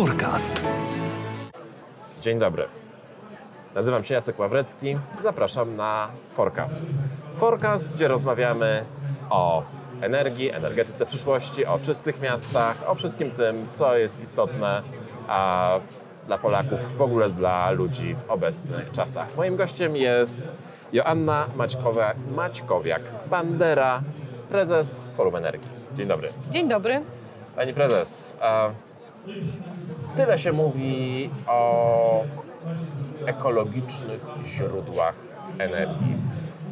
Forecast. Dzień dobry. Nazywam się Jacek Ławrecki. Zapraszam na Forecast. Forecast, gdzie rozmawiamy o energii, energetyce przyszłości, o czystych miastach, o wszystkim tym, co jest istotne a dla Polaków, w ogóle dla ludzi w obecnych czasach. Moim gościem jest Joanna Maćkowa, Maćkowiak-Bandera, prezes Forum Energii. Dzień dobry. Dzień dobry. Pani prezes, tyle się mówi o ekologicznych źródłach energii,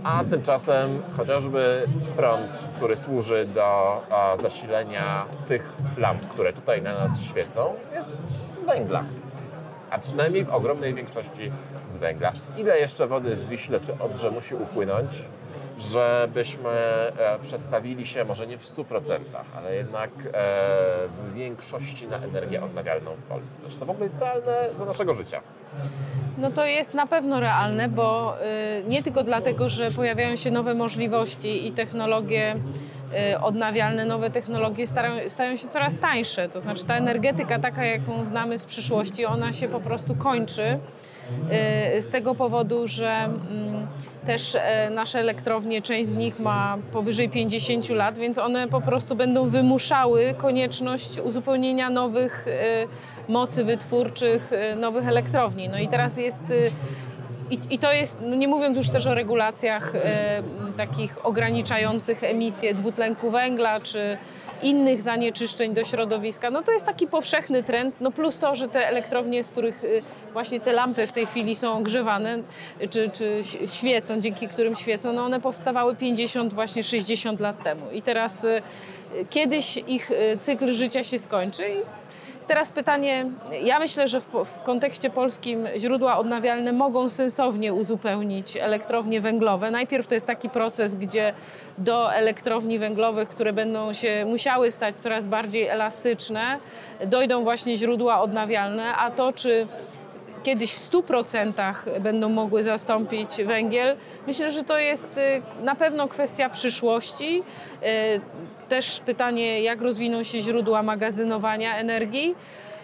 a tymczasem chociażby prąd, który służy do zasilenia tych lamp, które tutaj na nas świecą, jest z węgla. A przynajmniej w ogromnej większości z węgla. Ile jeszcze wody w Wiśle czy Odrze musi upłynąć, żebyśmy e, przestawili się może nie w 100%, ale jednak e, w większości na energię odnawialną w Polsce. Czy to w ogóle jest realne za naszego życia? No to jest na pewno realne, bo y, nie tylko dlatego, że pojawiają się nowe możliwości i technologie y, odnawialne, nowe technologie starają, stają się coraz tańsze. To znaczy ta energetyka taka, jaką znamy z przyszłości, ona się po prostu kończy. Y, z tego powodu, że mm, też e, nasze elektrownie, część z nich ma powyżej 50 lat, więc one po prostu będą wymuszały konieczność uzupełnienia nowych e, mocy wytwórczych, e, nowych elektrowni. No i teraz jest i, I, to jest, no nie mówiąc już też o regulacjach e, takich ograniczających emisję dwutlenku węgla czy innych zanieczyszczeń do środowiska, no to jest taki powszechny trend, no plus to, że te elektrownie, z których y, właśnie te lampy w tej chwili są ogrzewane, czy, czy świecą, dzięki którym świecą, no one powstawały 50, właśnie 60 lat temu. I teraz y, kiedyś ich y, cykl życia się skończy Teraz pytanie, ja myślę, że w, w, kontekście polskim źródła odnawialne mogą sensownie uzupełnić elektrownie węglowe. Najpierw to jest taki proces, gdzie do elektrowni węglowych, które będą się musiały stać coraz bardziej elastyczne, dojdą właśnie źródła odnawialne, a to czy kiedyś w 100% będą mogły zastąpić węgiel. Myślę, że to jest y, na pewno kwestia przyszłości. Y, też pytanie, jak rozwiną się źródła magazynowania energii.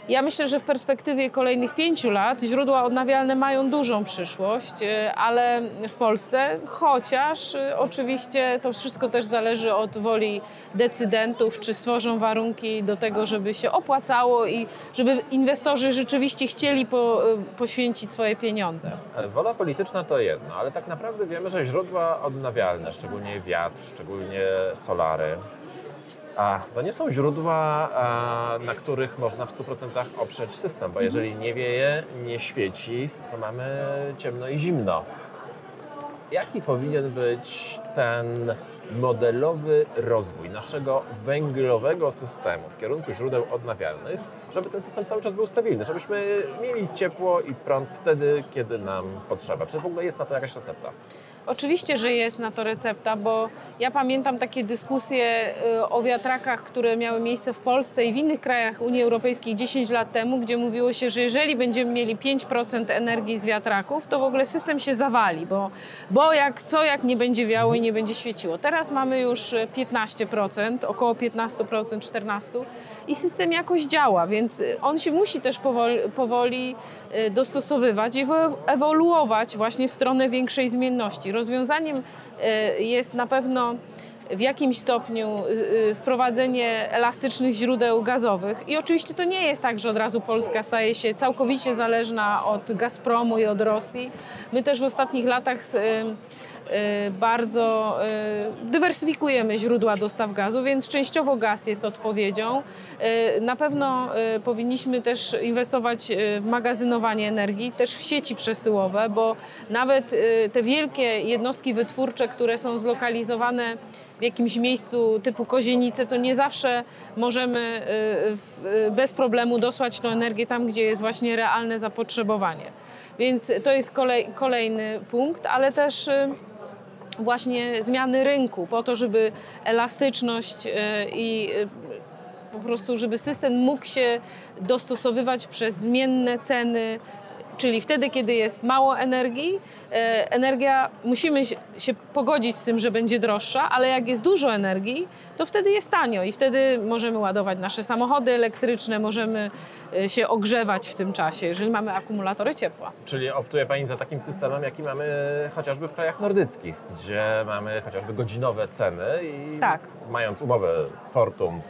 Ja myślę, że w perspektywie kolejnych pięciu lat źródła odnawialne mają dużą przyszłość, e, ale w Polsce, chociaż e, oczywiście to wszystko też zależy od woli decydentów, czy stworzą warunki do tego, żeby się opłacało i żeby inwestorzy rzeczywiście chcieli po, e, poświęcić swoje pieniądze. Wola polityczna to jedno, ale tak naprawdę wiemy, że źródła odnawialne, szczególnie wiatr, szczególnie solary, to nie są źródła, na których można w 100% oprzeć system, bo jeżeli nie wieje, nie świeci, to mamy ciemno i zimno. Jaki powinien być ten modelowy rozwój naszego węglowego systemu w kierunku źródeł odnawialnych, żeby ten system cały czas był stabilny, żebyśmy mieli ciepło i prąd wtedy, kiedy nam potrzeba? Czy w ogóle jest na to jakaś recepta? Oczywiście, że jest na to recepta, bo ja pamiętam takie dyskusje y, o wiatrakach, które miały miejsce w Polsce i w innych krajach Unii Europejskiej 10 lat temu, gdzie mówiło się, że jeżeli będziemy mieli 5% energii z wiatraków, to w ogóle system się zawali, bo, bo jak, co jak nie będzie wiało i nie będzie świeciło. Teraz mamy już 15%, około 15%, 14% i system jakoś działa, więc on się musi też powoli, powoli y, dostosowywać i ewoluować właśnie w stronę większej zmienności. Rozwiązaniem y, jest na pewno w jakimś stopniu y, wprowadzenie elastycznych źródeł gazowych. I oczywiście to nie jest tak, że od razu Polska staje się całkowicie zależna od Gazpromu i od Rosji. My też w ostatnich latach Y, bardzo y, dywersyfikujemy źródła dostaw gazu, więc częściowo gaz jest odpowiedzią. Y, na pewno powinniśmy też inwestować w magazynowanie energii, też w sieci przesyłowe, bo nawet te wielkie jednostki wytwórcze, które są zlokalizowane w jakimś miejscu typu Kozienice, to nie zawsze możemy bez problemu dosłać tą energię tam, gdzie jest właśnie realne zapotrzebowanie. Więc to jest kolej, kolejny punkt, ale też właśnie zmiany rynku, po to, żeby elastyczność e, i e, po prostu, żeby system mógł się dostosowywać przez zmienne ceny Czyli wtedy, kiedy jest mało energii, e, energia, musimy się- pogodzić z tym, że będzie droższa, ale jak jest dużo energii, to wtedy jest tanio i wtedy możemy ładować nasze samochody elektryczne, możemy e, się ogrzewać w tym czasie, jeżeli mamy akumulatory ciepła. Czyli optuje Pani za takim systemem, jaki mamy chociażby w krajach nordyckich, gdzie mamy chociażby godzinowe ceny i Tak. mając umowę z Fortum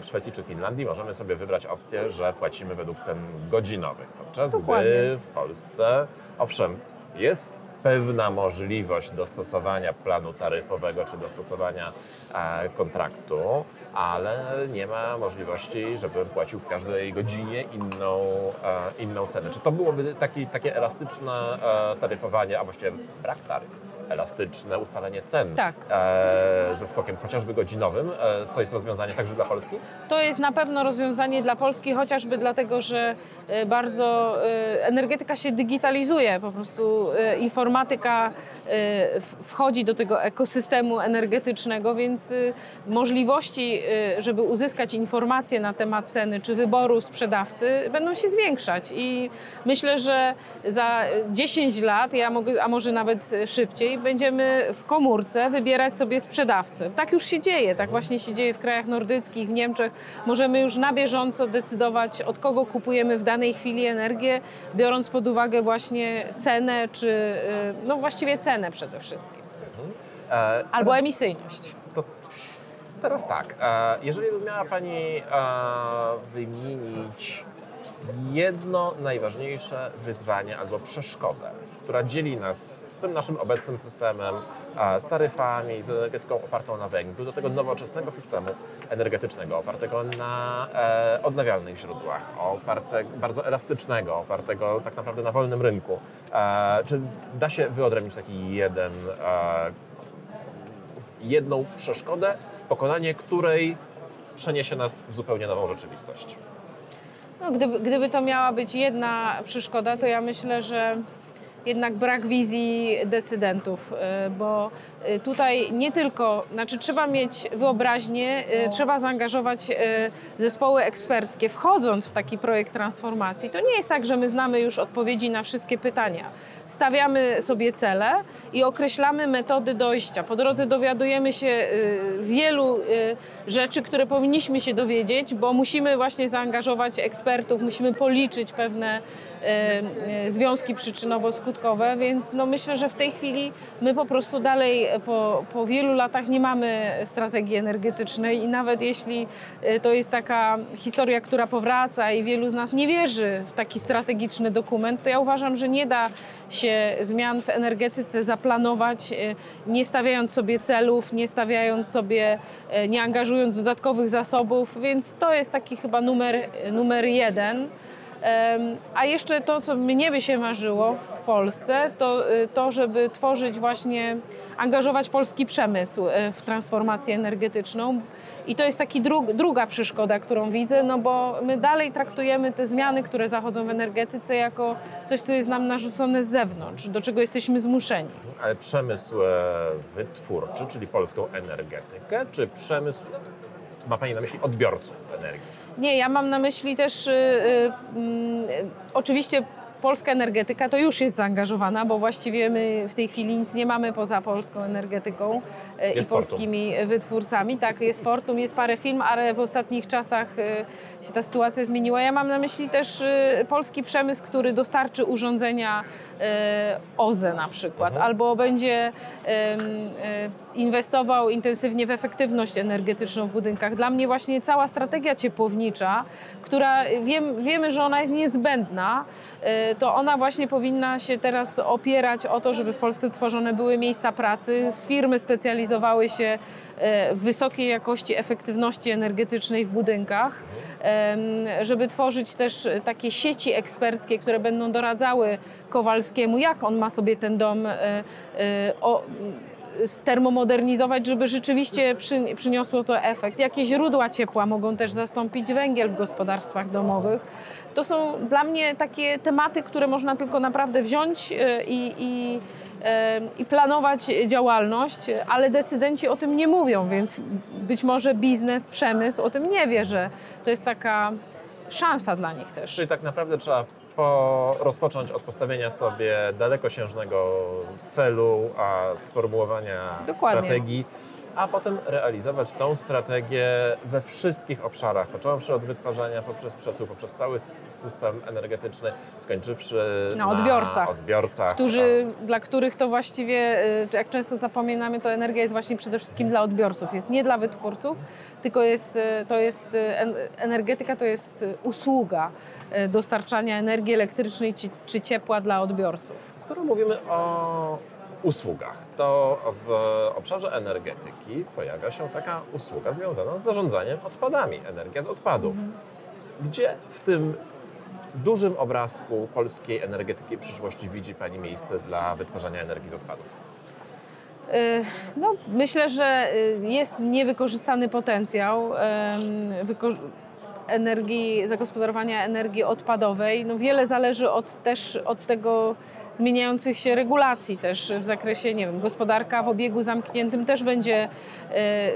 w Szwecji czy Finlandii, możemy sobie wybrać opcję, że płacimy według cen godzinowych. Podczas Dokładnie. gdy w Polsce, owszem, jest pewna możliwość dostosowania planu taryfowego czy dostosowania e, kontraktu, ale nie ma możliwości, żebym płacił w każdej godzinie inną, e, inną cenę. Czy to byłoby taki, takie elastyczne e, taryfowanie, a właściwie brak taryf, elastyczne ustalenie cen Tak. e, ze skokiem chociażby godzinowym, e, to jest rozwiązanie także dla Polski? To jest na pewno rozwiązanie dla Polski, chociażby dlatego, że e, bardzo e, energetyka się digitalizuje, po prostu e, informatyka e, wchodzi do tego ekosystemu energetycznego, więc możliwości, żeby uzyskać informacje na temat ceny czy wyboru sprzedawcy będą się zwiększać i myślę, że za 10 lat, ja mogę, a może nawet szybciej, będziemy w komórce wybierać sobie sprzedawcę. Tak już się dzieje, tak właśnie się dzieje w krajach nordyckich, w Niemczech. Możemy już na bieżąco decydować, od kogo kupujemy w danej chwili energię, biorąc pod uwagę właśnie cenę, czy y, no właściwie cenę przede wszystkim. E, Albo emisyjność. To teraz tak, e, jeżeli by miała Pani e, wymienić jedno najważniejsze wyzwanie albo przeszkodę, która dzieli nas z tym naszym obecnym systemem, z taryfami, z energetyką opartą na węglu, do tego nowoczesnego systemu energetycznego, opartego na e, odnawialnych źródłach, oparte, bardzo elastycznego, opartego tak naprawdę na wolnym rynku. E, czy da się wyodrębnić taki jeden e, jedną przeszkodę, pokonanie której przeniesie nas w zupełnie nową rzeczywistość. No, gdyby, gdyby to miała być jedna przeszkoda, to ja myślę, że jednak brak wizji decydentów, y, bo y, tutaj nie tylko, znaczy trzeba mieć wyobraźnię, y, trzeba zaangażować zespoły eksperckie, wchodząc w taki projekt transformacji. To nie jest tak, że my znamy już odpowiedzi na wszystkie pytania. Stawiamy sobie cele i określamy metody dojścia. Po drodze dowiadujemy się wielu rzeczy, które powinniśmy się dowiedzieć, bo musimy właśnie zaangażować ekspertów, musimy policzyć pewne związki przyczynowo-skutkowe, więc no myślę, że w tej chwili my po prostu dalej po, po wielu latach nie mamy strategii energetycznej i nawet jeśli y, to jest taka historia, która powraca i wielu z nas nie wierzy w taki strategiczny dokument, to ja uważam, że nie da się zmian w energetyce zaplanować, y, nie stawiając sobie celów, nie stawiając sobie, y, nie angażując dodatkowych zasobów, więc to jest taki chyba numer, numer jeden. A jeszcze to, co mnie by się marzyło w Polsce, to y, to, żeby tworzyć właśnie, angażować polski przemysł y, w transformację energetyczną. I to jest dru, druga przeszkoda, którą widzę, no bo my dalej traktujemy te zmiany, które zachodzą w energetyce jako coś, co jest nam narzucone z zewnątrz, do czego jesteśmy zmuszeni. Ale przemysł e, wytwórczy, czyli polską energetykę, czy przemysł, ma Pani na myśli odbiorców energii? Nie, ja mam na myśli też, y, y, mm, oczywiście polska energetyka to już jest zaangażowana, bo właściwie my w tej chwili nic nie mamy poza polską energetyką i Jest polskimi wytwórcami. Tak, jest Fortum, jest parę firm, ale w ostatnich czasach y, się ta sytuacja zmieniła. Ja mam na myśli też y, polski przemysł, który dostarczy urządzenia OZE na przykład, Mhm. albo będzie inwestował intensywnie w efektywność energetyczną w budynkach. Dla mnie właśnie cała strategia ciepłownicza, która wiem, wiemy, że ona jest niezbędna, to ona właśnie powinna się teraz opierać o to, żeby w Polsce tworzone były miejsca pracy, firmy specjalizowały się y, w wysokiej jakości efektywności energetycznej w budynkach, żeby tworzyć też takie sieci eksperckie, które będą doradzały Kowalskiemu, jak on ma sobie ten dom y, o, stermomodernizować, żeby rzeczywiście przy, przyniosło to efekt. Jakie źródła ciepła mogą też zastąpić węgiel w gospodarstwach domowych. To są dla mnie takie tematy, które można tylko naprawdę wziąć e, i, i, e, i planować działalność, ale decydenci o tym nie mówią, więc być może biznes, przemysł o tym nie wie, że to jest taka szansa dla nich też. Czyli tak naprawdę trzeba po, rozpocząć od postawienia sobie dalekosiężnego celu, a sformułowania Dokładnie. strategii, a potem realizować tą strategię we wszystkich obszarach, począwszy od wytwarzania poprzez przesył, poprzez cały system energetyczny, skończywszy Na odbiorcach, odbiorcach którzy, dla których to właściwie, y, jak często zapominamy, to energia jest właśnie przede wszystkim dla odbiorców. Jest nie dla wytwórców, tylko jest, y, to jest y, en- energetyka to jest usługa dostarczania energii elektrycznej czy, czy ciepła dla odbiorców. Skoro mówimy o usługach, to w obszarze energetyki pojawia się taka usługa związana z zarządzaniem odpadami, energia z odpadów. Gdzie w tym dużym obrazku polskiej energetyki przyszłości widzi Pani miejsce dla wytwarzania energii z odpadów? Y, No, myślę, że y, jest niewykorzystany potencjał energii, zagospodarowania energii odpadowej. No, wiele zależy od, też od tego zmieniających się regulacji też w zakresie, nie wiem, gospodarka w obiegu zamkniętym też będzie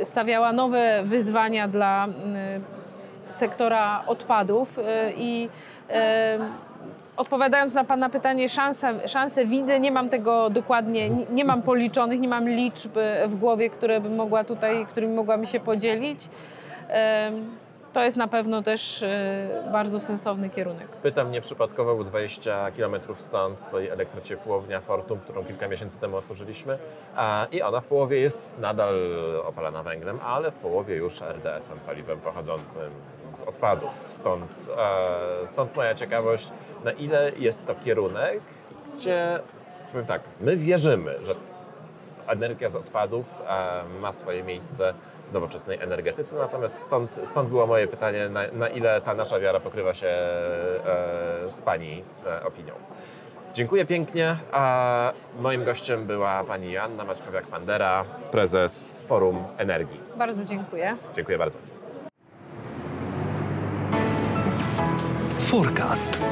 y, stawiała nowe wyzwania dla sektora odpadów y, i em, Odpowiadając na Pana pytanie, szansa, szanse widzę, nie mam tego dokładnie, nie, mam policzonych, nie mam liczb e, w głowie, które bym mogła tutaj, którymi mogłabym się podzielić. To jest na pewno też e, bardzo sensowny kierunek. Pytam nieprzypadkowo, bo 20 km stąd stoi elektrociepłownia Fortum, którą kilka miesięcy temu otworzyliśmy i ona w połowie jest nadal opalana węglem, ale w połowie już RDF-em, paliwem pochodzącym z odpadów. Stąd, e, stąd moja ciekawość, na ile jest to kierunek, gdzie, powiem tak, my wierzymy, że energia z odpadów e, ma swoje miejsce nowoczesnej energetyce. Natomiast stąd, stąd było moje pytanie, na, na ile ta nasza wiara pokrywa się e, z Pani e, opinią. Dziękuję pięknie. A moim gościem była Pani Joanna Maćkowiak-Pandera, prezes Forum Energii. Bardzo dziękuję. Dziękuję bardzo. Forecast.